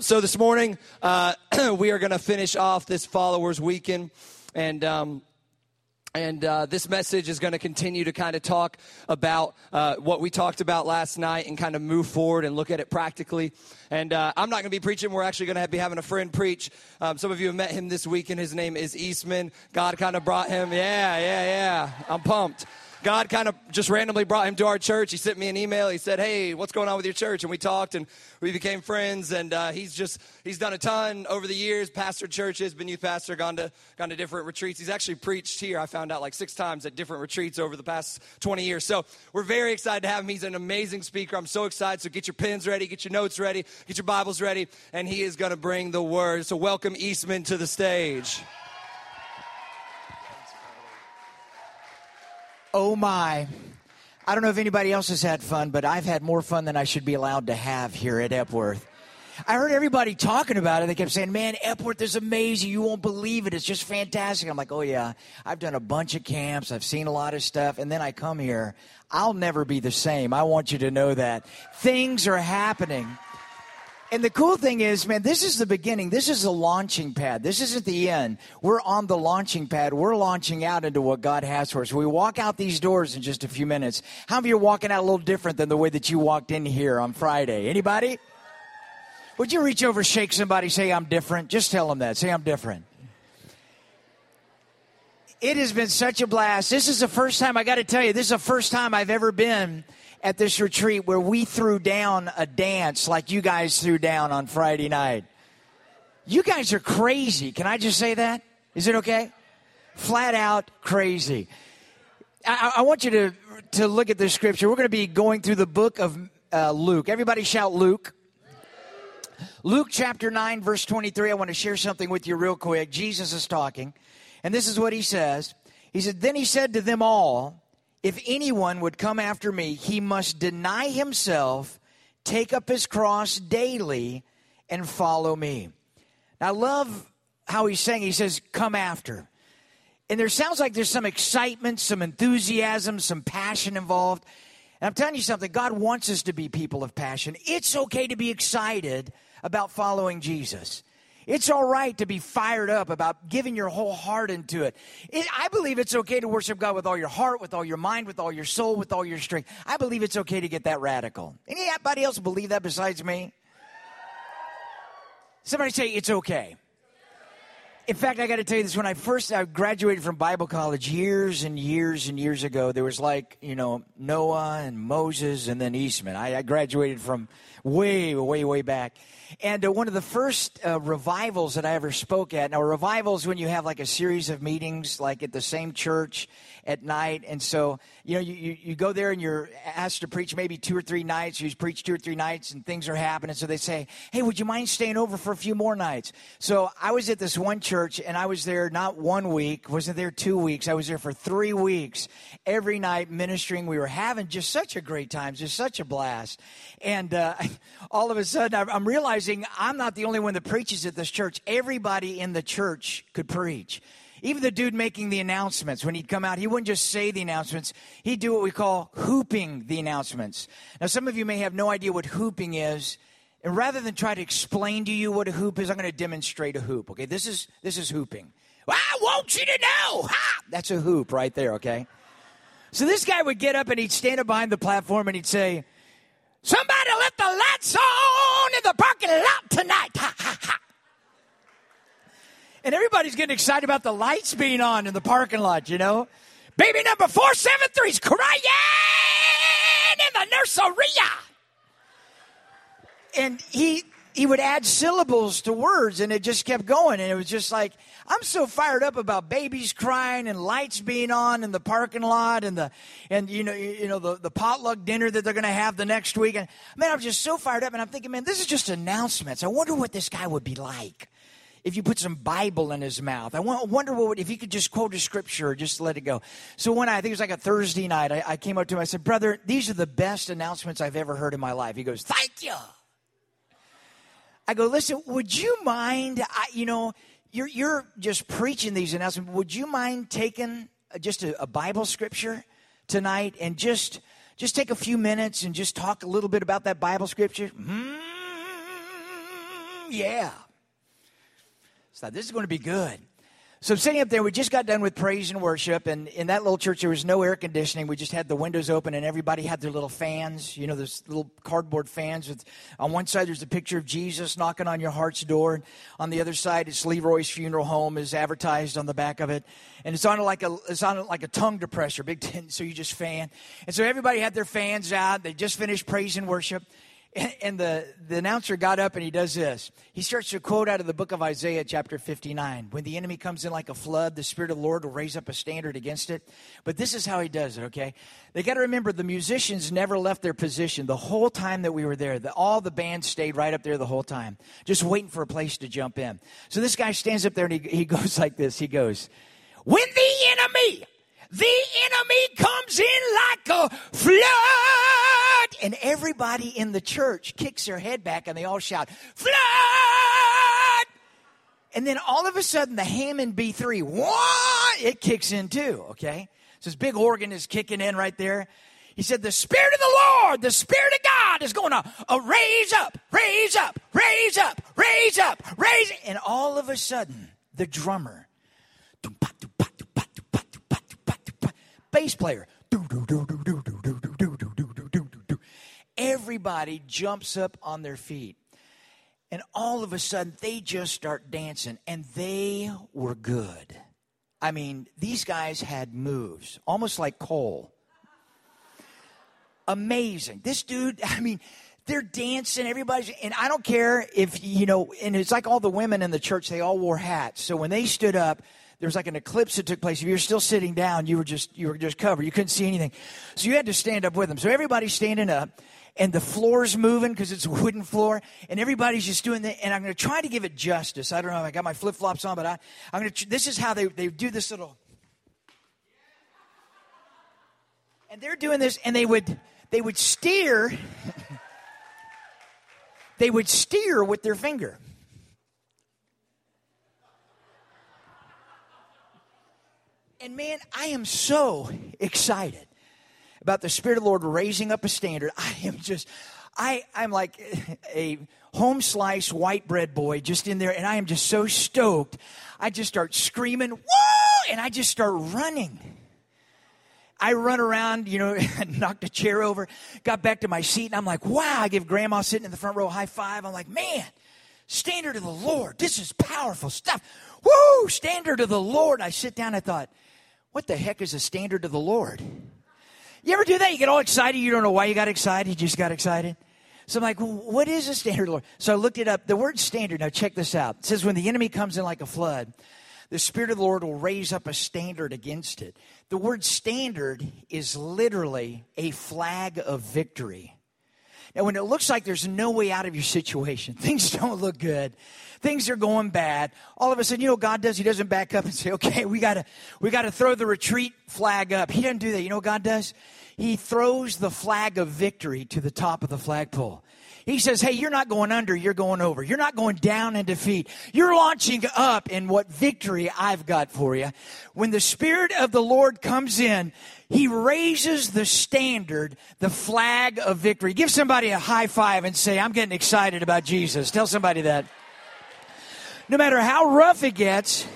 So this morning, uh, we are going to finish off this Followers Weekend, and um, and uh, this message is going to continue to kind of talk about uh, what we talked about last night and kind of move forward and look at it practically. And uh, I'm not going to be preaching. We're actually going to be having a friend preach. Um, some of you have met him this weekend. His name is Eastman. God kind of brought him. Yeah, yeah, yeah. I'm pumped. God kind of just randomly brought him to our church. He sent me an email. He said, "Hey, what's going on with your church?" And we talked, and we became friends. And uh, he's just he's done a ton over the years. Pastored churches, been youth pastor, gone to gone to different retreats. He's actually preached here. I found out like six times at different retreats over the past 20 years. So we're very excited to have him. He's an amazing speaker. I'm so excited. So get your pens ready, get your notes ready, get your Bibles ready, and he is going to bring the word. So welcome Eastman to the stage. Oh my. I don't know if anybody else has had fun, but I've had more fun than I should be allowed to have here at Epworth. I heard everybody talking about it. They kept saying, Man, Epworth is amazing. You won't believe it. It's just fantastic. I'm like, Oh, yeah. I've done a bunch of camps. I've seen a lot of stuff. And then I come here. I'll never be the same. I want you to know that. Things are happening. And the cool thing is, man, this is the beginning. This is the launching pad. This isn't the end. We're on the launching pad. We're launching out into what God has for us. We walk out these doors in just a few minutes. How many are walking out a little different than the way that you walked in here on Friday? Anybody? Would you reach over, shake somebody, say, I'm different? Just tell them that. Say, I'm different. It has been such a blast. This is the first time, I got to tell you, this is the first time I've ever been at this retreat where we threw down a dance like you guys threw down on Friday night. You guys are crazy. Can I just say that? Is it okay? Flat out crazy. I, I want you to, to look at this scripture. We're going to be going through the book of uh, Luke. Everybody shout Luke. Luke chapter 9, verse 23. I want to share something with you real quick. Jesus is talking, and this is what he says. He said, Then he said to them all, if anyone would come after me, he must deny himself, take up his cross daily, and follow me. Now, I love how he's saying, he says, come after. And there sounds like there's some excitement, some enthusiasm, some passion involved. And I'm telling you something, God wants us to be people of passion. It's okay to be excited about following Jesus. It's all right to be fired up about giving your whole heart into it. it. I believe it's okay to worship God with all your heart, with all your mind, with all your soul, with all your strength. I believe it's okay to get that radical. Anybody else believe that besides me? Somebody say it's okay. In fact, I got to tell you this: when I first I graduated from Bible college years and years and years ago, there was like you know Noah and Moses and then Eastman. I, I graduated from way, way, way back. And uh, one of the first uh, revivals that I ever spoke at. Now, revivals when you have like a series of meetings, like at the same church at night. And so, you know, you, you, you go there and you're asked to preach maybe two or three nights. You preach two or three nights and things are happening. So they say, hey, would you mind staying over for a few more nights? So I was at this one church and I was there not one week, wasn't there two weeks. I was there for three weeks every night ministering. We were having just such a great time, just such a blast. And uh, all of a sudden, I'm realizing I'm not the only one that preaches at this church. Everybody in the church could preach. Even the dude making the announcements, when he'd come out, he wouldn't just say the announcements, he'd do what we call hooping the announcements. Now, some of you may have no idea what hooping is. And rather than try to explain to you what a hoop is, I'm going to demonstrate a hoop. Okay, this is this is hooping. I want you to know. Ha! That's a hoop right there. Okay. So this guy would get up and he'd stand up behind the platform and he'd say, "Somebody let the lights on in the parking lot tonight." Ha ha ha. And everybody's getting excited about the lights being on in the parking lot, you know? Baby number 473 is crying in the nursery. And he he would add syllables to words and it just kept going and it was just like i'm so fired up about babies crying and lights being on in the parking lot and the and you know you know the, the potluck dinner that they're going to have the next week and man i'm just so fired up and i'm thinking man this is just announcements i wonder what this guy would be like if you put some Bible in his mouth. I wonder what if he could just quote a scripture or just let it go. So one I think it was like a Thursday night, I, I came up to him. I said, "Brother, these are the best announcements I've ever heard in my life." He goes, "Thank you." I go, "Listen, would you mind? I, you know, you're you're just preaching these announcements. Would you mind taking just a, a Bible scripture tonight and just just take a few minutes and just talk a little bit about that Bible scripture?" Hmm yeah. So this is going to be good. So I'm sitting up there. We just got done with praise and worship, and in that little church there was no air conditioning. We just had the windows open, and everybody had their little fans. You know, those little cardboard fans. With on one side there's a picture of Jesus knocking on your heart's door, and on the other side it's Leroy's Funeral Home is advertised on the back of it, and it's on like a it's on like a tongue depressor, big tin. So you just fan, and so everybody had their fans out. They just finished praise and worship, and the, the announcer got up and he does this. He starts to quote out of the book of Isaiah, chapter 59. When the enemy comes in like a flood, the Spirit of the Lord will raise up a standard against it. But this is how he does it, okay? They got to remember the musicians never left their position the whole time that we were there. The, all the bands stayed right up there the whole time, just waiting for a place to jump in. So this guy stands up there and he, he goes like this. He goes, When the enemy, the enemy comes in like a flood and everybody in the church kicks their head back and they all shout, Flood! And then all of a sudden, the Hammond B3, what? It kicks in too, okay? So this big organ is kicking in right there. He said, The Spirit of the Lord, the Spirit of God is going to uh, raise up, raise up, raise up, raise up, raise. And all of a sudden, the drummer, bass player, everybody jumps up on their feet. And all of a sudden, they just start dancing, and they were good. I mean, these guys had moves, almost like Cole. Amazing. This dude, I mean, they're dancing, everybody's, and I don't care if, you know, and it's like all the women in the church, they all wore hats. So when they stood up, there was like an eclipse that took place. If you were still sitting down, you were just you were just covered. You couldn't see anything. So you had to stand up with them. So everybody's standing up and the floor's moving because it's a wooden floor, and everybody's just doing that. And I'm going to try to give it justice. I don't know if I got my flip flops on, but I, I'm going to. This is how they they do this little. And they're doing this, and they would they would steer. they would steer with their finger. And man, I am so excited about the Spirit of the Lord raising up a standard. I am just, I, I'm like a home slice white bread boy just in there, and I am just so stoked. I just start screaming, woo! And I just start running. I run around, you know, knocked a chair over, got back to my seat, and I'm like, wow, I give grandma sitting in the front row a high five. I'm like, man, standard of the Lord. This is powerful stuff. Woo! Standard of the Lord. I sit down, I thought, what the heck is a standard of the Lord? You ever do that? You get all excited. You don't know why you got excited. You just got excited. So I'm like, what is a standard, Lord? So I looked it up. The word standard, now check this out. It says, when the enemy comes in like a flood, the Spirit of the Lord will raise up a standard against it. The word standard is literally a flag of victory. Now, when it looks like there's no way out of your situation, things don't look good, things are going bad, all of a sudden, you know God does? He doesn't back up and say, okay, we gotta, we gotta throw the retreat flag up. He doesn't do that. You know what God does? He throws the flag of victory to the top of the flagpole. He says, Hey, you're not going under, you're going over. You're not going down in defeat. You're launching up in what victory I've got for you. When the Spirit of the Lord comes in, He raises the standard, the flag of victory. Give somebody a high five and say, I'm getting excited about Jesus. Tell somebody that. No matter how rough it gets,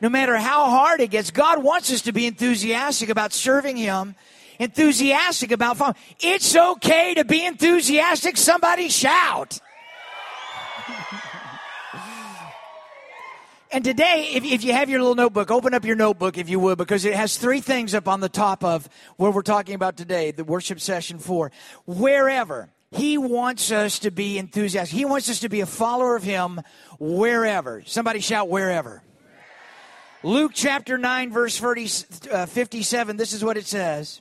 no matter how hard it gets, God wants us to be enthusiastic about serving Him enthusiastic about following. It's okay to be enthusiastic. Somebody shout. And today, if, if you have your little notebook, open up your notebook if you would, because it has three things up on the top of what we're talking about today, the worship session four. Wherever. He wants us to be enthusiastic. He wants us to be a follower of Him wherever. Somebody shout, wherever. Luke chapter 9, verse 30, uh, 57, this is what it says.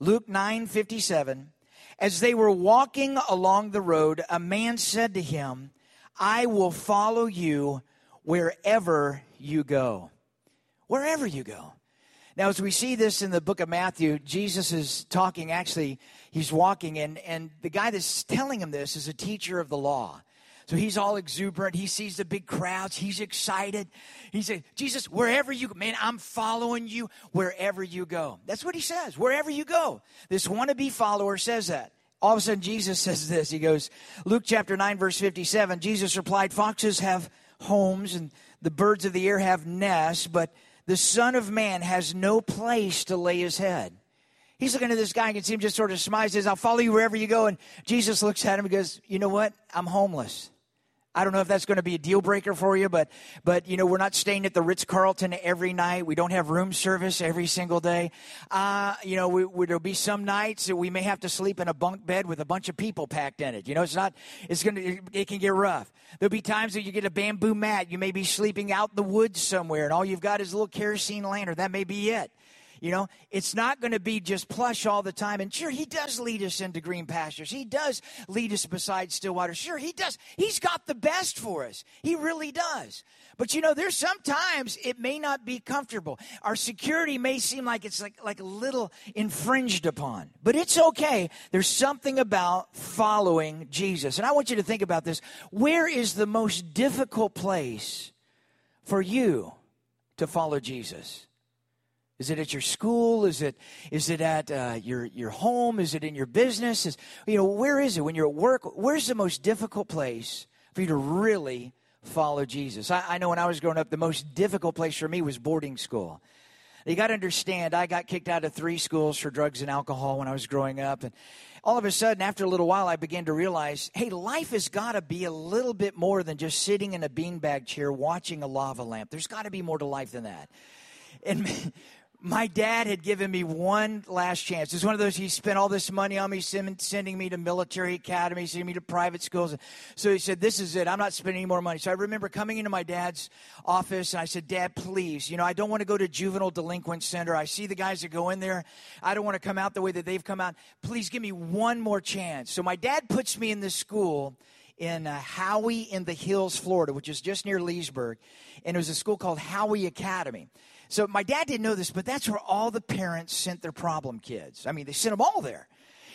Luke 9 57. As they were walking along the road, a man said to him, I will follow you wherever you go. Wherever you go. Now, as we see this in the book of Matthew, Jesus is talking, actually, he's walking, and, and the guy that's telling him this is a teacher of the law. So he's all exuberant. He sees the big crowds. He's excited. He said, Jesus, wherever you go, man, I'm following you wherever you go. That's what he says, wherever you go. This wannabe follower says that. all of a sudden Jesus says this. He goes, Luke chapter 9, verse 57. Jesus replied, Foxes have homes and the birds of the air have nests, but the Son of Man has no place to lay his head. He's looking at this guy and can see him just sort of smiles, says, I'll follow you wherever you go. And Jesus looks at him and goes, You know what? I'm homeless. I don't know if that's going to be a deal breaker for you, but but you know we're not staying at the Ritz Carlton every night. We don't have room service every single day. Uh, you know, we, we, there'll be some nights that we may have to sleep in a bunk bed with a bunch of people packed in it. You know, it's not. It's gonna. It, it can get rough. There'll be times that you get a bamboo mat. You may be sleeping out in the woods somewhere, and all you've got is a little kerosene lantern. That may be it. You know, it's not going to be just plush all the time. And sure, he does lead us into green pastures. He does lead us beside still waters. Sure, he does. He's got the best for us. He really does. But you know, there's sometimes it may not be comfortable. Our security may seem like it's like, like a little infringed upon, but it's okay. There's something about following Jesus. And I want you to think about this. Where is the most difficult place for you to follow Jesus? Is it at your school? Is it is it at uh, your your home? Is it in your business? Is you know where is it when you're at work? Where's the most difficult place for you to really follow Jesus? I, I know when I was growing up, the most difficult place for me was boarding school. You got to understand, I got kicked out of three schools for drugs and alcohol when I was growing up, and all of a sudden, after a little while, I began to realize, hey, life has got to be a little bit more than just sitting in a beanbag chair watching a lava lamp. There's got to be more to life than that. And my dad had given me one last chance. It's one of those, he spent all this money on me, sending me to military academies, sending me to private schools. So he said, This is it. I'm not spending any more money. So I remember coming into my dad's office and I said, Dad, please, you know, I don't want to go to juvenile delinquent center. I see the guys that go in there. I don't want to come out the way that they've come out. Please give me one more chance. So my dad puts me in this school in uh, Howey in the Hills, Florida, which is just near Leesburg. And it was a school called Howey Academy. So my dad didn't know this, but that's where all the parents sent their problem kids. I mean, they sent them all there.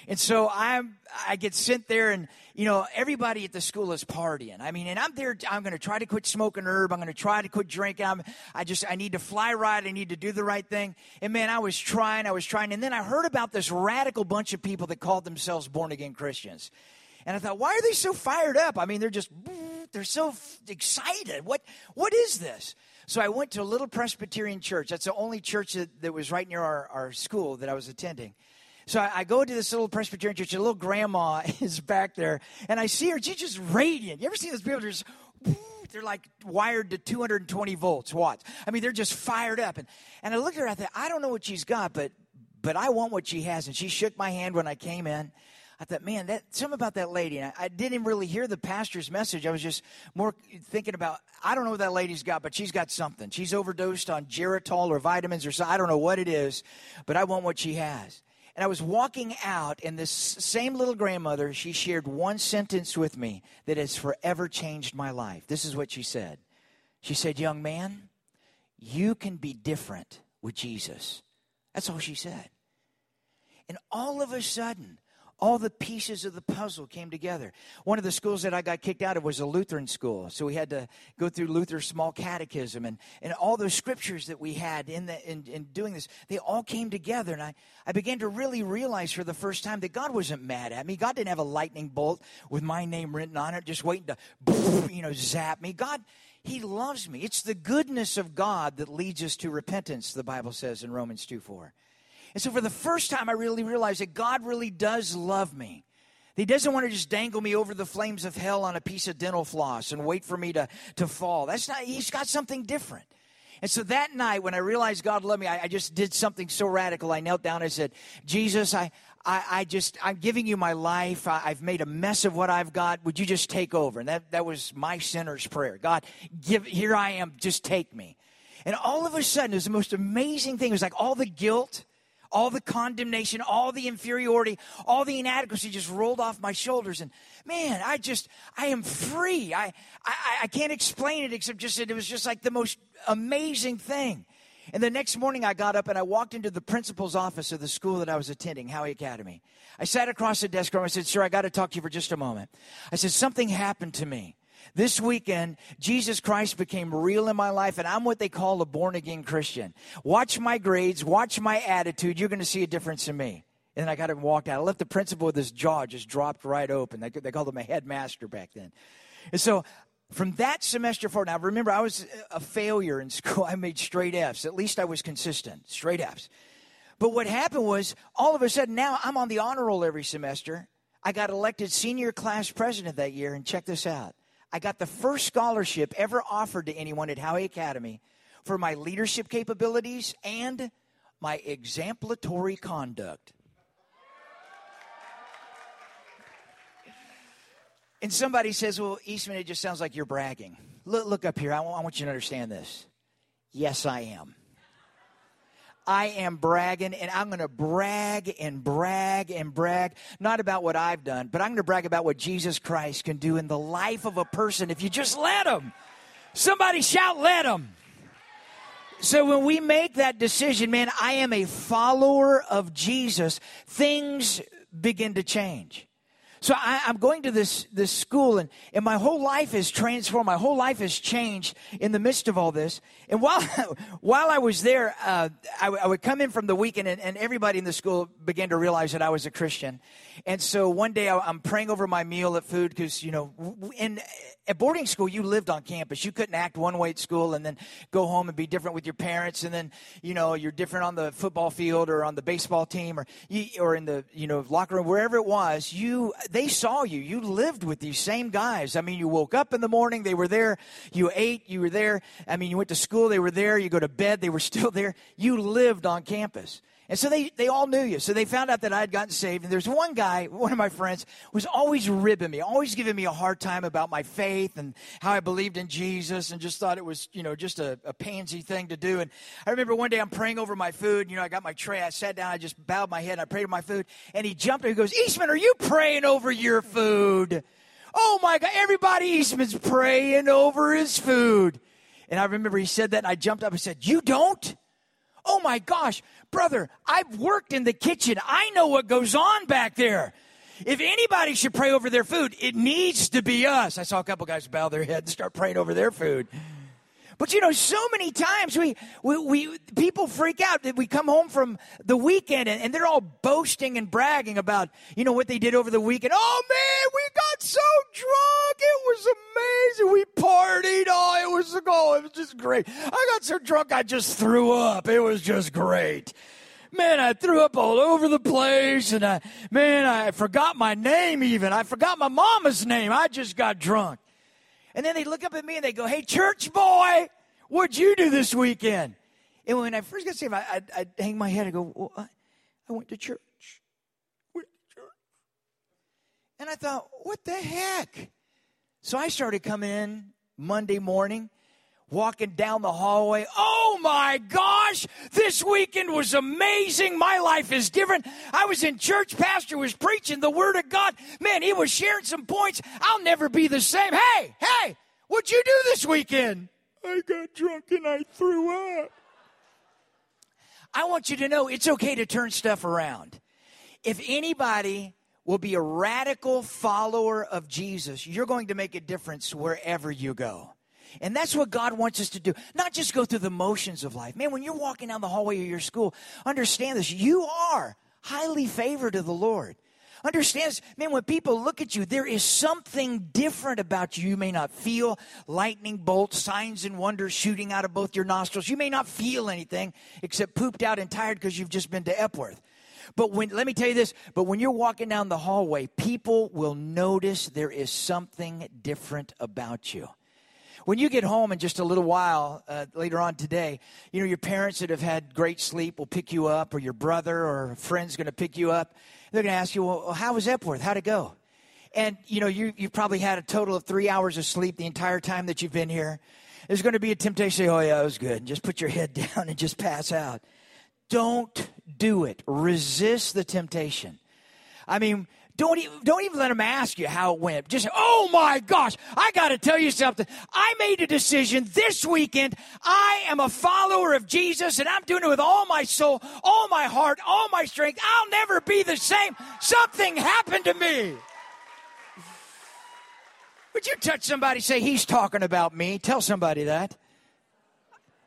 And so I I get sent there, and you know everybody at the school is partying. I mean, and I'm there. I'm going to try to quit smoking herb. I'm going to try to quit drinking. I'm, I just I need to fly right. I need to do the right thing. And man, I was trying. I was trying. And then I heard about this radical bunch of people that called themselves born again Christians. And I thought, why are they so fired up? I mean, they're just they're so excited. What what is this? So I went to a little Presbyterian church. That's the only church that, that was right near our, our school that I was attending. So I, I, go to this little Presbyterian church. A little grandma is back there, and I see her. She's just radiant. You ever see those people? Just they're like wired to 220 volts, watts. I mean, they're just fired up. And and I looked at her. I thought, I don't know what she's got, but but I want what she has. And she shook my hand when I came in. I thought, man, that something about that lady. And I, I, didn't really hear the pastor's message. I was just more thinking about, I don't know what that lady's got, but she's got something. She's overdosed on Geritol or vitamins or something. I don't know what it is, but I want what she has. And I was walking out, and this same little grandmother, she shared one sentence with me that has forever changed my life. This is what she said. She said, Young man, you can be different with Jesus. That's all she said. And all of a sudden, all the pieces of the puzzle came together. One of the schools that I got kicked out of was a Lutheran school. So we had to go through Luther's small catechism and, and all those scriptures that we had in, the, in, in doing this, they all came together. And I, I began to really realize for the first time that God wasn't mad at me. God didn't have a lightning bolt with my name written on it, just waiting to, you know, zap me. God, He loves me. It's the goodness of God that leads us to repentance, the Bible says in Romans 2 4. And so for the first time, I really realized that God really does love me. He doesn't want to just dangle me over the flames of hell on a piece of dental floss and wait for me to, to fall. That's not, he's got something different. And so that night, when I realized God loved me, I, I just did something so radical. I knelt down and said, Jesus, I, I, I just, I'm giving you my life. I, have made a mess of what I've got. Would you just take over? And that, that was my sinner's prayer. God, give, here I am. Just take me. And all of a sudden, it was the most amazing thing. It was like all the guilt, all the condemnation, all the inferiority, all the inadequacy just rolled off my shoulders. And man, I just, I am free. I, I, I can't explain it except just that it was just like the most amazing thing. And the next morning I got up and I walked into the principal's office of the school that I was attending, Howey Academy. I sat across the desk from him. I said, Sir, I got to talk to you for just a moment. I said, Something happened to me. This weekend, Jesus Christ became real in my life, and I'm what they call a born again Christian. Watch my grades, watch my attitude. You're going to see a difference in me. And then I got him walked out. I left the principal with his jaw just dropped right open. They, they called him a headmaster back then. And so from that semester forward, now remember, I was a failure in school. I made straight F's. At least I was consistent, straight F's. But what happened was, all of a sudden, now I'm on the honor roll every semester. I got elected senior class president that year, and check this out. I got the first scholarship ever offered to anyone at Howey Academy for my leadership capabilities and my exemplatory conduct. And somebody says, Well, Eastman, it just sounds like you're bragging. Look, look up here. I want, I want you to understand this. Yes, I am. I am bragging, and I'm going to brag and brag and brag, not about what I've done, but I'm going to brag about what Jesus Christ can do in the life of a person if you just let him. Somebody shout, let him. So when we make that decision, man, I am a follower of Jesus, things begin to change. So I, am going to this, this school, and, and my whole life is transformed. My whole life has changed in the midst of all this. And while, while I was there, uh, I, I, would come in from the weekend, and, and, everybody in the school began to realize that I was a Christian. And so one day I, I'm praying over my meal at food because, you know, in at boarding school, you lived on campus. You couldn't act one way at school and then go home and be different with your parents, and then you know you're different on the football field or on the baseball team or you, or in the you know locker room, wherever it was. You they saw you. You lived with these same guys. I mean, you woke up in the morning, they were there. You ate, you were there. I mean, you went to school, they were there. You go to bed, they were still there. You lived on campus. And so they, they all knew you. So they found out that I had gotten saved. And there's one guy, one of my friends, was always ribbing me, always giving me a hard time about my faith and how I believed in Jesus and just thought it was, you know, just a, a pansy thing to do. And I remember one day I'm praying over my food. You know, I got my tray. I sat down. I just bowed my head and I prayed over my food. And he jumped and he goes, Eastman, are you praying over your food? Oh my God, everybody Eastman's praying over his food. And I remember he said that and I jumped up and said, You don't? Oh my gosh, brother, I've worked in the kitchen. I know what goes on back there. If anybody should pray over their food, it needs to be us. I saw a couple guys bow their head and start praying over their food. But you know, so many times we, we, we, people freak out that we come home from the weekend and, and, they're all boasting and bragging about, you know, what they did over the weekend. Oh man, we so drunk. It was amazing. We partied. Oh, it was, oh, it was just great. I got so drunk I just threw up. It was just great. Man, I threw up all over the place and I, man, I forgot my name even. I forgot my mama's name. I just got drunk. And then they look up at me and they go, Hey, church boy, what'd you do this weekend? And when I first got saved, I, would I'd hang my head and go, well, I, I went to church. Went to church. And I thought, What the heck? So I started coming in Monday morning walking down the hallway. Oh my gosh, this weekend was amazing. My life is different. I was in church, pastor was preaching the word of God. Man, he was sharing some points. I'll never be the same. Hey, hey, what'd you do this weekend? I got drunk and I threw up. I want you to know it's okay to turn stuff around. If anybody will be a radical follower of Jesus, you're going to make a difference wherever you go. And that's what God wants us to do. Not just go through the motions of life. Man, when you're walking down the hallway of your school, understand this. You are highly favored of the Lord. Understand this. Man, when people look at you, there is something different about you. You may not feel lightning bolts, signs and wonders shooting out of both your nostrils. You may not feel anything except pooped out and tired because you've just been to Epworth. But when, let me tell you this, but when you're walking down the hallway, people will notice there is something different about you when you get home in just a little while uh, later on today, you know, your parents that have had great sleep will pick you up, or your brother or a friend's going to pick you up. They're going to ask you, well, how was Epworth? How'd it go? And, you know, you, you probably had a total of three hours of sleep the entire time that you've been here. There's going to be a temptation to say, oh, yeah, it was good. And just put your head down and just pass out. Don't do it. Resist the temptation. I mean, don't even, don't even let them ask you how it went. Just oh my gosh, I got to tell you something. I made a decision this weekend. I am a follower of Jesus and I'm doing it with all my soul, all my heart, all my strength. I'll never be the same. Something happened to me. Would you touch somebody, say, he's talking about me? Tell somebody that.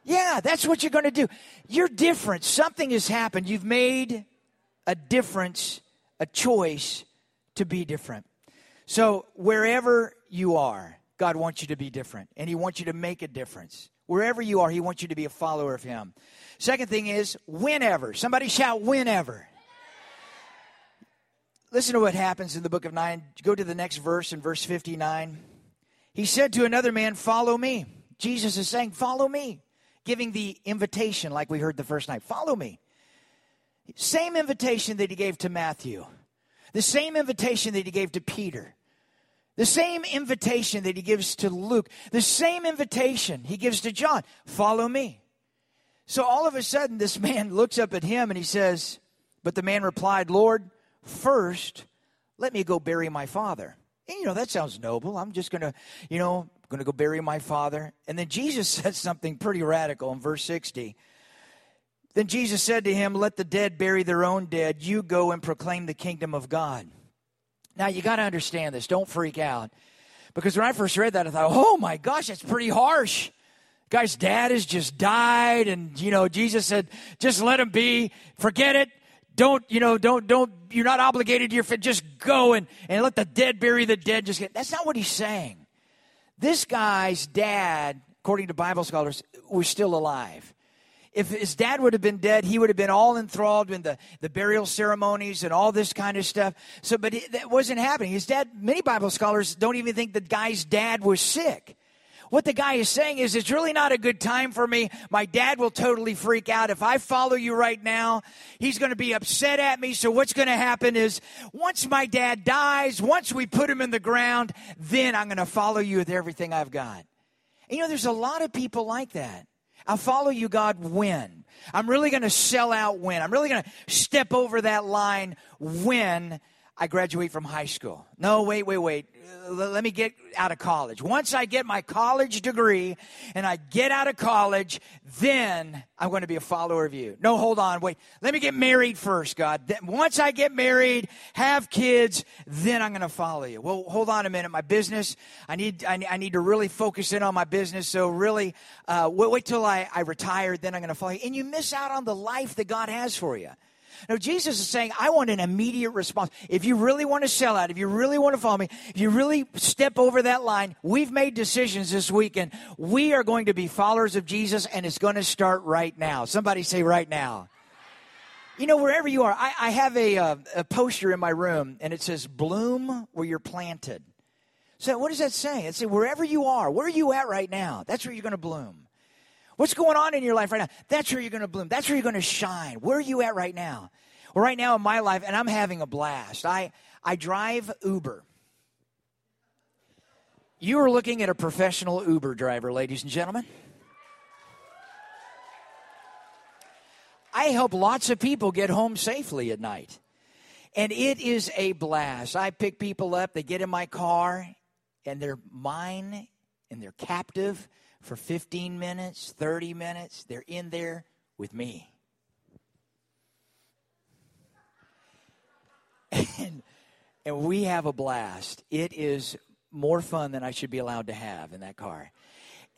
Yeah, that's what you're going to do. You're different. Something has happened. You've made a difference, a choice to be different. So, wherever you are, God wants you to be different, and He wants you to make a difference. Wherever you are, He wants you to be a follower of Him. Second thing is, whenever. Somebody shout, whenever. Listen to what happens in the book of 9. Go to the next verse in verse 59. He said to another man, Follow me. Jesus is saying, Follow me, giving the invitation like we heard the first night. Follow me. Same invitation that he gave to Matthew, the same invitation that he gave to Peter. The same invitation that he gives to Luke, the same invitation he gives to John follow me. So all of a sudden, this man looks up at him and he says, But the man replied, Lord, first let me go bury my father. And, you know, that sounds noble. I'm just going to, you know, going to go bury my father. And then Jesus says something pretty radical in verse 60. Then Jesus said to him, Let the dead bury their own dead. You go and proclaim the kingdom of God. Now, you got to understand this. Don't freak out. Because when I first read that, I thought, oh my gosh, that's pretty harsh. Guy's dad has just died, and, you know, Jesus said, just let him be. Forget it. Don't, you know, don't, don't, you're not obligated to your fit. Just go and, and let the dead bury the dead. Just get, that's not what he's saying. This guy's dad, according to Bible scholars, was still alive if his dad would have been dead, he would have been all enthralled in the, the burial ceremonies and all this kind of stuff. So, but it, that wasn't happening. His dad, many Bible scholars don't even think the guy's dad was sick. What the guy is saying is, it's really not a good time for me. My dad will totally freak out. If I follow you right now, he's going to be upset at me. So what's going to happen is, once my dad dies, once we put him in the ground, then I'm going to follow you with everything I've got. And, you know, there's a lot of people like that. I'll follow you, God, when. I'm really going to sell out when. I'm really going to step over that line when I graduate from high school. No, wait, wait, wait. Let me get out of college. Once I get my college degree and I get out of college, then I'm going to be a follower of you. No, hold on, wait. Let me get married first, God. Then once I get married, have kids, then I'm going to follow you. Well, hold on a minute. My business, I need, I, I need to really focus in on my business. So really, uh, wait, wait till I, I retire, then I'm going to follow you. And you miss out on the life that God has for you. No, Jesus is saying, I want an immediate response. If you really want to sell out, if you really want to follow me, if you really step over that line, we've made decisions this weekend. We are going to be followers of Jesus, and it's going to start right now. Somebody say, right now. You know, wherever you are, I, I have a, uh, a poster in my room, and it says, Bloom where you're planted. So, what does that say? It says, wherever you are, where are you at right now? That's where you're going to bloom. What's going on in your life right now? That's where you're going to bloom. That's where you're going to shine. Where are you at right now? Well, right now in my life, and I'm having a blast. I, I drive Uber. You are looking at a professional Uber driver, ladies and gentlemen. I help lots of people get home safely at night. And it is a blast. I pick people up, they get in my car, and they're mine and they're captive for 15 minutes, 30 minutes. They're in there with me. And, and we have a blast. It is more fun than I should be allowed to have in that car.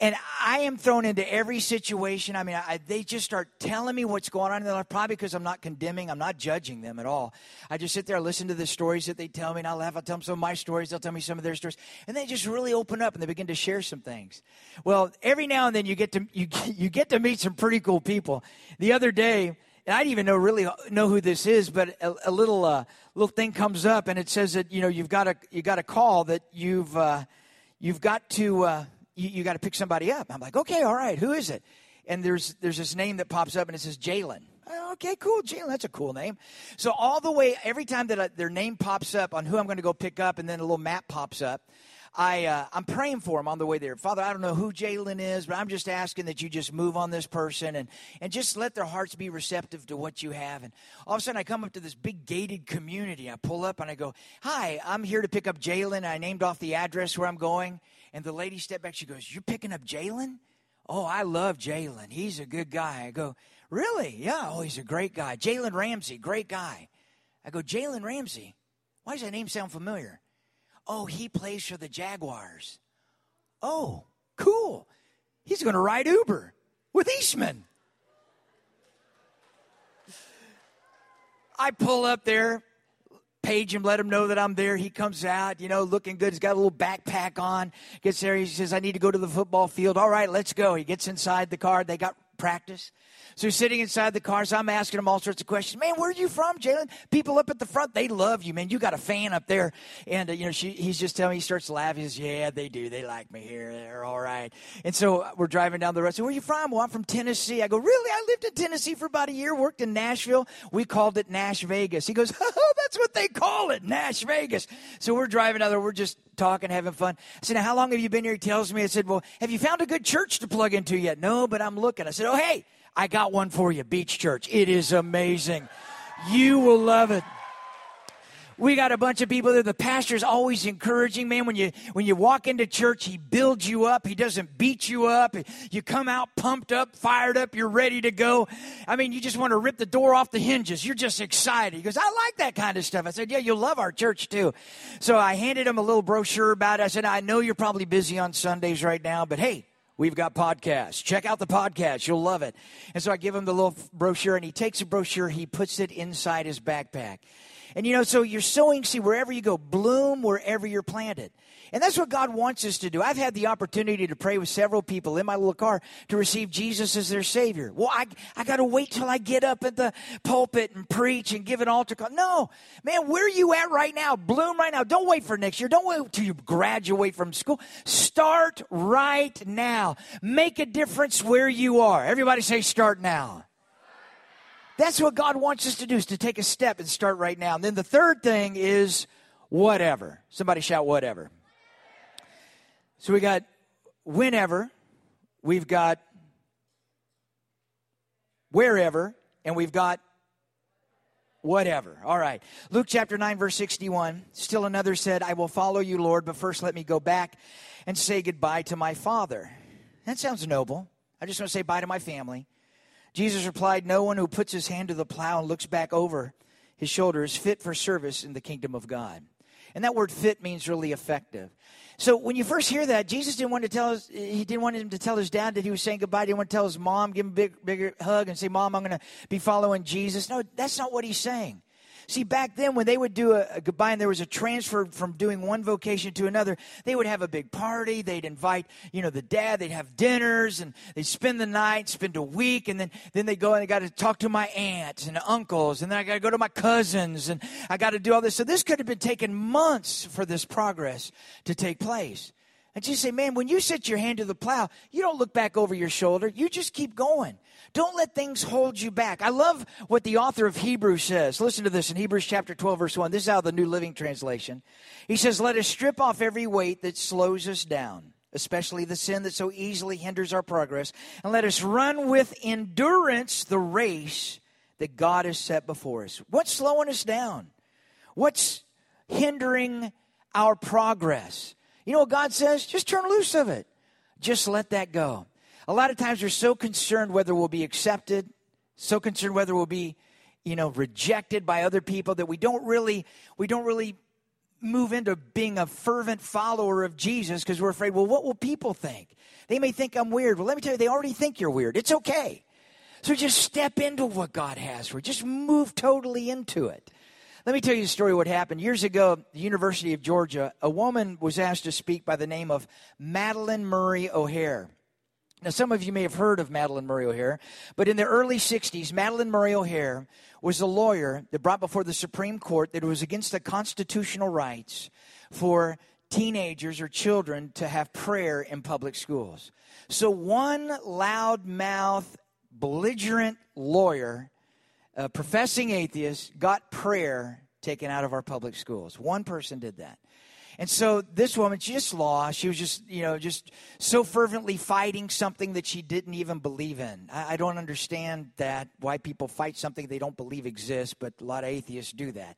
And I am thrown into every situation. I mean, I, they just start telling me what's going on in their life, probably because I'm not condemning, I'm not judging them at all. I just sit there, listen to the stories that they tell me, and I laugh. I'll tell them some of my stories, they'll tell me some of their stories, and they just really open up and they begin to share some things. Well, every now and then you get to you you get to meet some pretty cool people. The other day, and I didn't even know really know who this is, but a, a little uh, little thing comes up and it says that you know you've got a you got a call that you've uh, you've got to. Uh, you, you got to pick somebody up. I'm like, okay, all right, who is it? And there's there's this name that pops up and it says Jalen. Okay, cool, Jalen. That's a cool name. So all the way, every time that I, their name pops up on who I'm going to go pick up, and then a little map pops up, I, uh, I'm praying for him on the way there. Father, I don't know who Jalen is, but I'm just asking that you just move on this person and, and just let their hearts be receptive to what you have. And all of a sudden, I come up to this big gated community. I pull up and I go, Hi, I'm here to pick up Jalen. I named off the address where I'm going. And the lady stepped back. She goes, You're picking up Jalen? Oh, I love Jalen. He's a good guy. I go, Really? Yeah. Oh, he's a great guy. Jalen Ramsey, great guy. I go, Jalen Ramsey? Why does that name sound familiar? Oh, he plays for the Jaguars. Oh, cool. He's going to ride Uber with Eastman. I pull up there, page him, let him know that I'm there. He comes out, you know, looking good. He's got a little backpack on. Gets there. He says, I need to go to the football field. All right, let's go. He gets inside the car. They got practice. So sitting inside the car. So I'm asking him all sorts of questions. Man, where are you from, Jalen? People up at the front, they love you, man. You got a fan up there. And, uh, you know, she, he's just telling me, he starts laughing. He says, Yeah, they do. They like me here. They're all right. And so we're driving down the road. So where are you from? Well, I'm from Tennessee. I go, Really? I lived in Tennessee for about a year, worked in Nashville. We called it Nash Vegas. He goes, Oh, that's what they call it, Nash Vegas. So we're driving down there. We're just talking, having fun. I said, Now, how long have you been here? He tells me, I said, Well, have you found a good church to plug into yet? No, but I'm looking. I said, Oh, hey, I got one for you, Beach Church. It is amazing. You will love it. We got a bunch of people there. The pastor's always encouraging, man. When you when you walk into church, he builds you up. He doesn't beat you up. You come out pumped up, fired up. You're ready to go. I mean, you just want to rip the door off the hinges. You're just excited. He goes, I like that kind of stuff. I said, Yeah, you'll love our church too. So I handed him a little brochure about it. I said, I know you're probably busy on Sundays right now, but hey, We've got podcasts. Check out the podcast. You'll love it. And so I give him the little brochure, and he takes a brochure, he puts it inside his backpack. And you know, so you're sowing seed wherever you go, bloom wherever you're planted. And that's what God wants us to do. I've had the opportunity to pray with several people in my little car to receive Jesus as their Savior. Well, I, I got to wait till I get up at the pulpit and preach and give an altar call. No, man, where are you at right now? Bloom right now. Don't wait for next year. Don't wait till you graduate from school. Start right now. Make a difference where you are. Everybody say, start now. That's what God wants us to do is to take a step and start right now. And then the third thing is whatever. Somebody shout whatever. So we got whenever, we've got wherever, and we've got whatever. All right. Luke chapter 9, verse 61. Still another said, I will follow you, Lord, but first let me go back and say goodbye to my father. That sounds noble. I just want to say bye to my family. Jesus replied, No one who puts his hand to the plow and looks back over his shoulder is fit for service in the kingdom of God. And that word fit means really effective. So when you first hear that, Jesus didn't want to tell us, he didn't want him to tell his dad that he was saying goodbye. He didn't want to tell his mom, give him a big, bigger hug and say, Mom, I'm going to be following Jesus. No, that's not what he's saying. See, back then when they would do a, a, goodbye and there was a transfer from doing one vocation to another, they would have a big party. They'd invite, you know, the dad. They'd have dinners and they'd spend the night, spend a week, and then then they go and they got to talk to my aunts and uncles, and then I got to go to my cousins, and I got to do all this. So this could have been taking months for this progress to take place. And just say, man, when you set your hand to the plow, you don't look back over your shoulder. You just keep going. Don't let things hold you back. I love what the author of Hebrews says. Listen to this in Hebrews chapter 12, verse 1. This is out of the New Living Translation. He says, Let us strip off every weight that slows us down, especially the sin that so easily hinders our progress, and let us run with endurance the race that God has set before us. What's slowing us down? What's hindering our progress? You know what God says? Just turn loose of it. Just let that go. A lot of times we're so concerned whether we'll be accepted, so concerned whether we'll be, you know, rejected by other people that we don't really we don't really move into being a fervent follower of Jesus because we're afraid, well, what will people think? They may think I'm weird. Well, let me tell you, they already think you're weird. It's okay. So just step into what God has for you. Just move totally into it. Let me tell you a story what happened. Years ago, the University of Georgia, a woman was asked to speak by the name of Madalyn Murray O'Hair. Now, some of you may have heard of Madalyn Murray O'Hair, but in the early 60s, Madalyn Murray O'Hair was a lawyer that brought before the Supreme Court that it was against the constitutional rights for teenagers or children to have prayer in public schools. So, one loudmouth, belligerent lawyer, a professing atheist, got prayer taken out of our public schools. One person did that. And so this woman, she just lost. She was just, you know, just so fervently fighting something that she didn't even believe in. I, I don't understand that, why people fight something they don't believe exists, but a lot of atheists do that.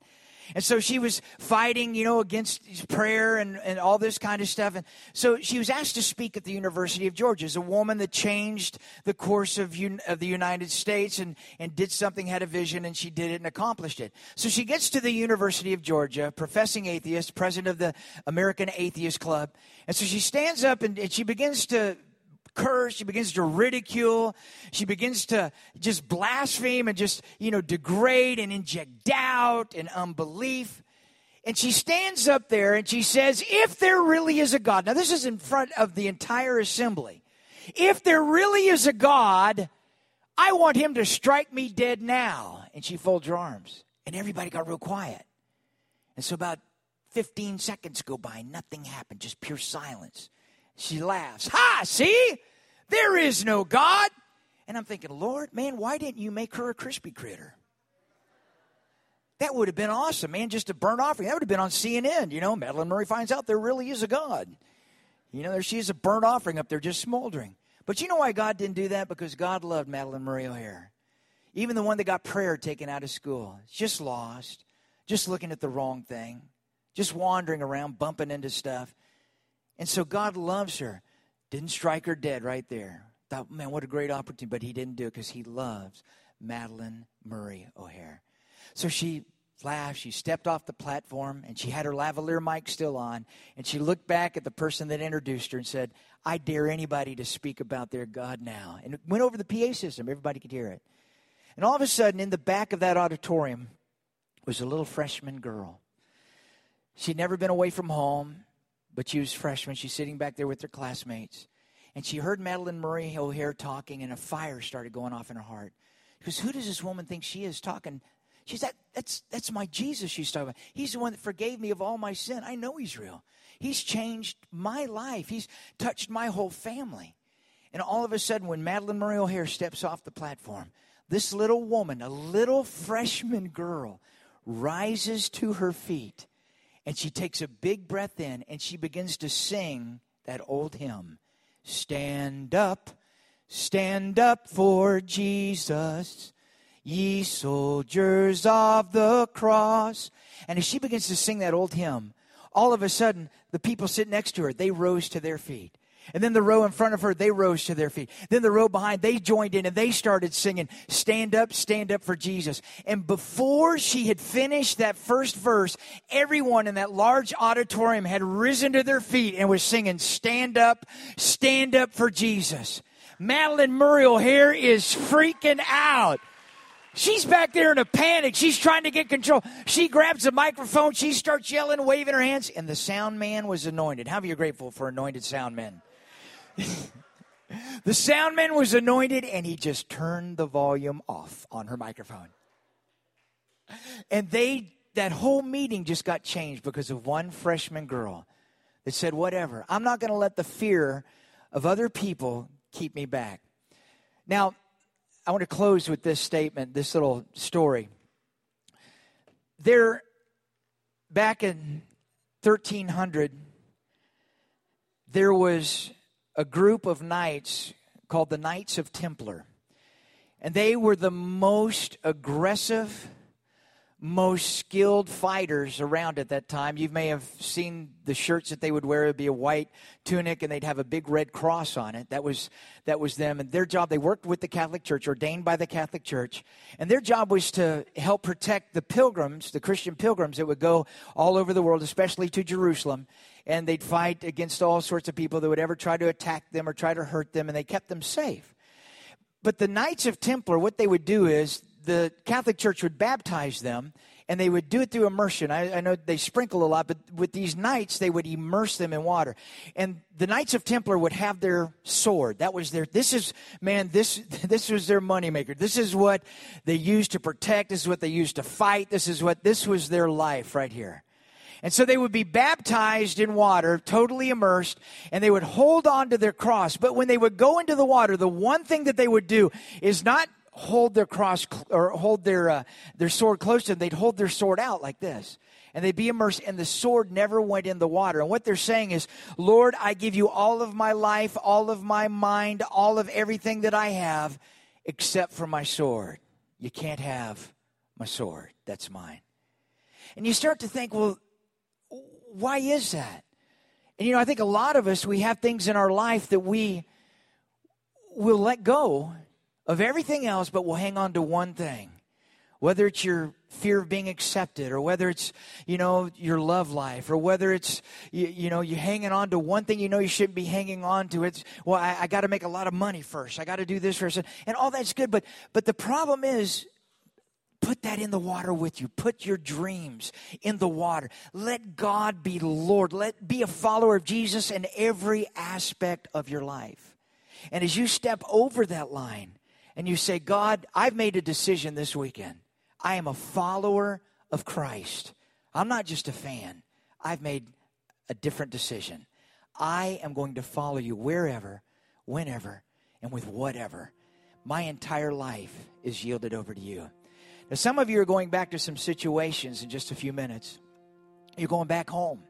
And so she was fighting, you know, against prayer and, and all this kind of stuff. And so she was asked to speak at the University of Georgia as a woman that changed the course of, un, of the United States and, and did something, had a vision, and she did it and accomplished it. So she gets to the University of Georgia, professing atheist, president of the American Atheist Club. And so she stands up and, and she begins to curse. She begins to ridicule. She begins to just blaspheme and just, you know, degrade and inject doubt and unbelief. And she stands up there and she says, If there really is a God, now this is in front of the entire assembly. If there really is a God, I want him to strike me dead now. And she folds her arms. And everybody got real quiet. And so about 15 seconds go by, nothing happened, just pure silence. She laughs. Ha, see? There is no God. And I'm thinking, Lord, man, why didn't you make her a crispy critter? That would have been awesome, man, just a burnt offering. That would have been on CNN. You know, Madalyn Murray finds out there really is a God. You know, there she is a burnt offering up there just smoldering. But you know why God didn't do that? Because God loved Madalyn Murray O'Hair. Even the one that got prayer taken out of school, just lost, just looking at the wrong thing, just wandering around, bumping into stuff. And so God loves her. Didn't strike her dead right there. Thought, man, what a great opportunity. But he didn't do it because he loves Madalyn Murray O'Hair. So she laughed. She stepped off the platform and she had her lavalier mic still on. And she looked back at the person that introduced her and said, I dare anybody to speak about their God now. And it went over the PA system. Everybody could hear it. And all of a sudden, in the back of that auditorium was a little freshman girl. She'd never been away from home, but she was freshman. She's sitting back there with her classmates. And she heard Madalyn Murray O'Hair talking, and a fire started going off in her heart. Because who does this woman think she is talking? She's that that's that's my Jesus she's talking about. He's the one that forgave me of all my sin. I know he's real. He's changed my life. He's touched my whole family. And all of a sudden, when Madalyn Murray O'Hair steps off the platform, this little woman, a little freshman girl, rises to her feet and she takes a big breath in and she begins to sing that old hymn Stand up, stand up for Jesus, ye soldiers of the cross. And as she begins to sing that old hymn, all of a sudden, the people sitting next to her, they rose to their feet. And then the row in front of her, they rose to their feet. Then the row behind, they joined in and they started singing, Stand up, stand up for Jesus. And before she had finished that first verse, everyone in that large auditorium had risen to their feet and was singing, Stand up, stand up for Jesus. Madalyn Murray O'Hair is freaking out. She's back there in a panic. She's trying to get control. She grabs a microphone. She starts yelling, waving her hands, and the sound man was anointed. How are you grateful for anointed sound men? the sound man was anointed, and he just turned the volume off on her microphone. And they, that whole meeting just got changed because of one freshman girl that said, Whatever, I'm not going to let the fear of other people keep me back. Now, I want to close with this statement, this little story. There, back in 1300, there was a group of knights called the Knights of Templar. And they were the most aggressive, most skilled fighters around at that time. You may have seen the shirts that they would wear. It would be a white tunic and they'd have a big red cross on it. That was, that was them. And their job, they worked with the Catholic Church, ordained by the Catholic Church. And their job was to help protect the pilgrims, the Christian pilgrims that would go all over the world, especially to Jerusalem. And they'd fight against all sorts of people that would ever try to attack them or try to hurt them. And they kept them safe. But the Knights of Templar, what they would do is the Catholic Church would baptize them, and they would do it through immersion. I, I, know they sprinkle a lot, but with these knights, they would immerse them in water. And the Knights of Templar would have their sword. That was their, this is, man, this, this was their moneymaker. This is what they used to protect. This is what they used to fight. This is what, this was their life right here. And so they would be baptized in water, totally immersed, and they would hold on to their cross. But when they would go into the water, the one thing that they would do is not hold their cross or hold their uh, their sword close to them. They'd hold their sword out like this, and they'd be immersed, and the sword never went in the water. And what they're saying is, Lord, I give you all of my life, all of my mind, all of everything that I have, except for my sword. You can't have my sword. That's mine. And you start to think, well, why is that? And you know, I think a lot of us we have things in our life that we will let go of everything else, but we'll hang on to one thing. whether it's your fear of being accepted or whether it's you know your love life or whether it's you, you know you're hanging on to one thing you know you shouldn't be hanging on to. It's well i, I got to make a lot of money first. I got to do this first. And, and all that's good but but the problem is put that in the water with you. Put your dreams in the water. Let god be lord. Let be a follower of jesus in every aspect of your life. And as you step over that line and you say god i've made a decision this weekend I am a follower of Christ. I'm not just a fan. I've made a different decision. I am going to follow you wherever, whenever, and with whatever. My entire life is yielded over to you. Now, some of you are going back to some situations in just a few minutes. You're going back home.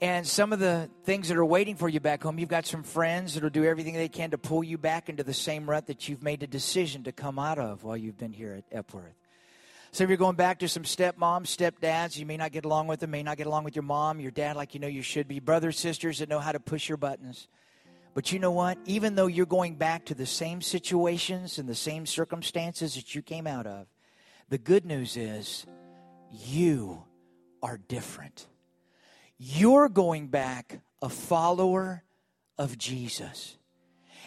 And some of the things that are waiting for you back home, you've got some friends that'll do everything they can to pull you back into the same rut that you've made a decision to come out of while you've been here at Epworth. So you're going back to some stepmoms, stepdads, you may not get along with them, may not get along with your mom, your dad like you know you should be, brothers, sisters that know how to push your buttons. But you know what? Even though you're going back to the same situations and the same circumstances that you came out of, the good news is you are different. You're going back a follower of Jesus.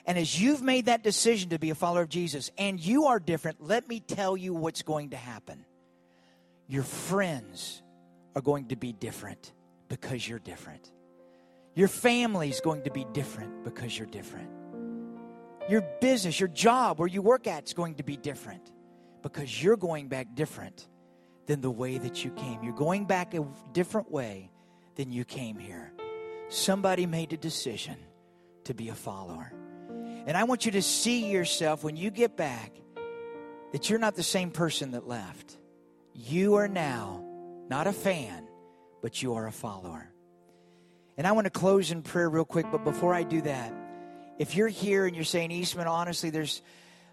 And as you've made that decision to be a follower of Jesus and you are different, let me tell you what's going to happen. Your friends are going to be different because you're different. Your family is going to be different because you're different. Your business, your job, where you work at is going to be different because you're going back different than the way that you came. You're going back a different way than you came here. Somebody made a decision to be a follower. And I want you to see yourself when you get back that you're not the same person that left. You are now not a fan, but you are a follower. And I want to close in prayer real quick, but before I do that, if you're here and you're saying, Eastman, honestly, there's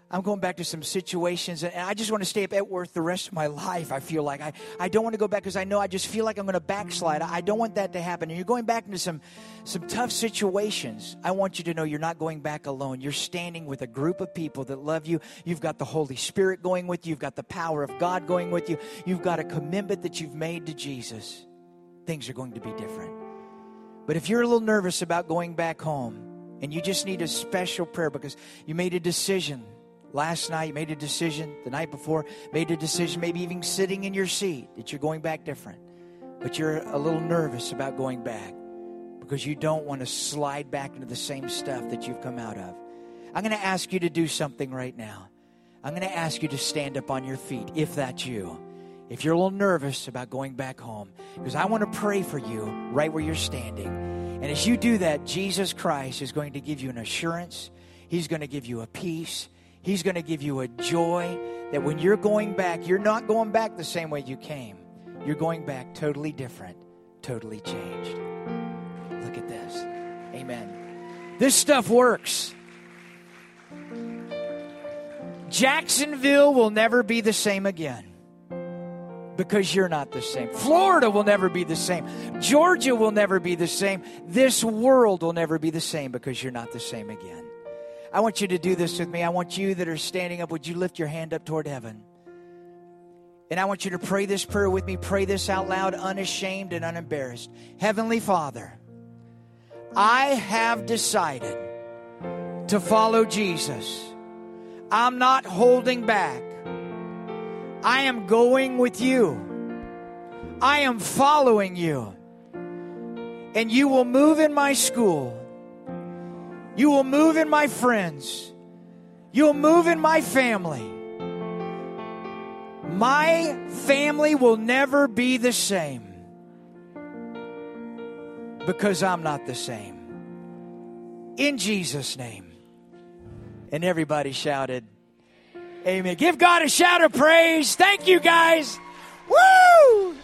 I'm going back to some situations, and I just want to stay up at worth the rest of my life. I feel like I, I don't want to go back because I know I just feel like I'm going to backslide. I don't want that to happen. And you're going back into some, some tough situations. I want you to know you're not going back alone. You're standing with a group of people that love you. You've got the Holy Spirit going with you. You've got the power of God going with you. You've got a commitment that you've made to Jesus. Things are going to be different. But if you're a little nervous about going back home and you just need a special prayer because you made a decision last night, made a decision, the night before, made a decision, maybe even sitting in your seat, that you're going back different. But you're a little nervous about going back because you don't want to slide back into the same stuff that you've come out of. I'm going to ask you to do something right now. I'm going to ask you to stand up on your feet if that's you. If you're a little nervous about going back home, because I want to pray for you right where you're standing. And as you do that, Jesus Christ is going to give you an assurance, He's going to give you a peace, He's going to give you a joy that when you're going back, you're not going back the same way you came. You're going back totally different, totally changed. Look at this. Amen. This stuff works. Jacksonville will never be the same again because you're not the same. Florida will never be the same. Georgia will never be the same. This world will never be the same because you're not the same again. I want you to do this with me. I want you that are standing up, would you lift your hand up toward heaven? And I want you to pray this prayer with me. Pray this out loud, unashamed and unembarrassed. Heavenly Father, I have decided to follow Jesus. I'm not holding back. I am going with you. I am following you. And you will move in my school. You will move in my friends. You'll move in my family. My family will never be the same because I'm not the same. In Jesus' name. And everybody shouted, Amen. Give God a shout of praise. Thank you, guys. Woo!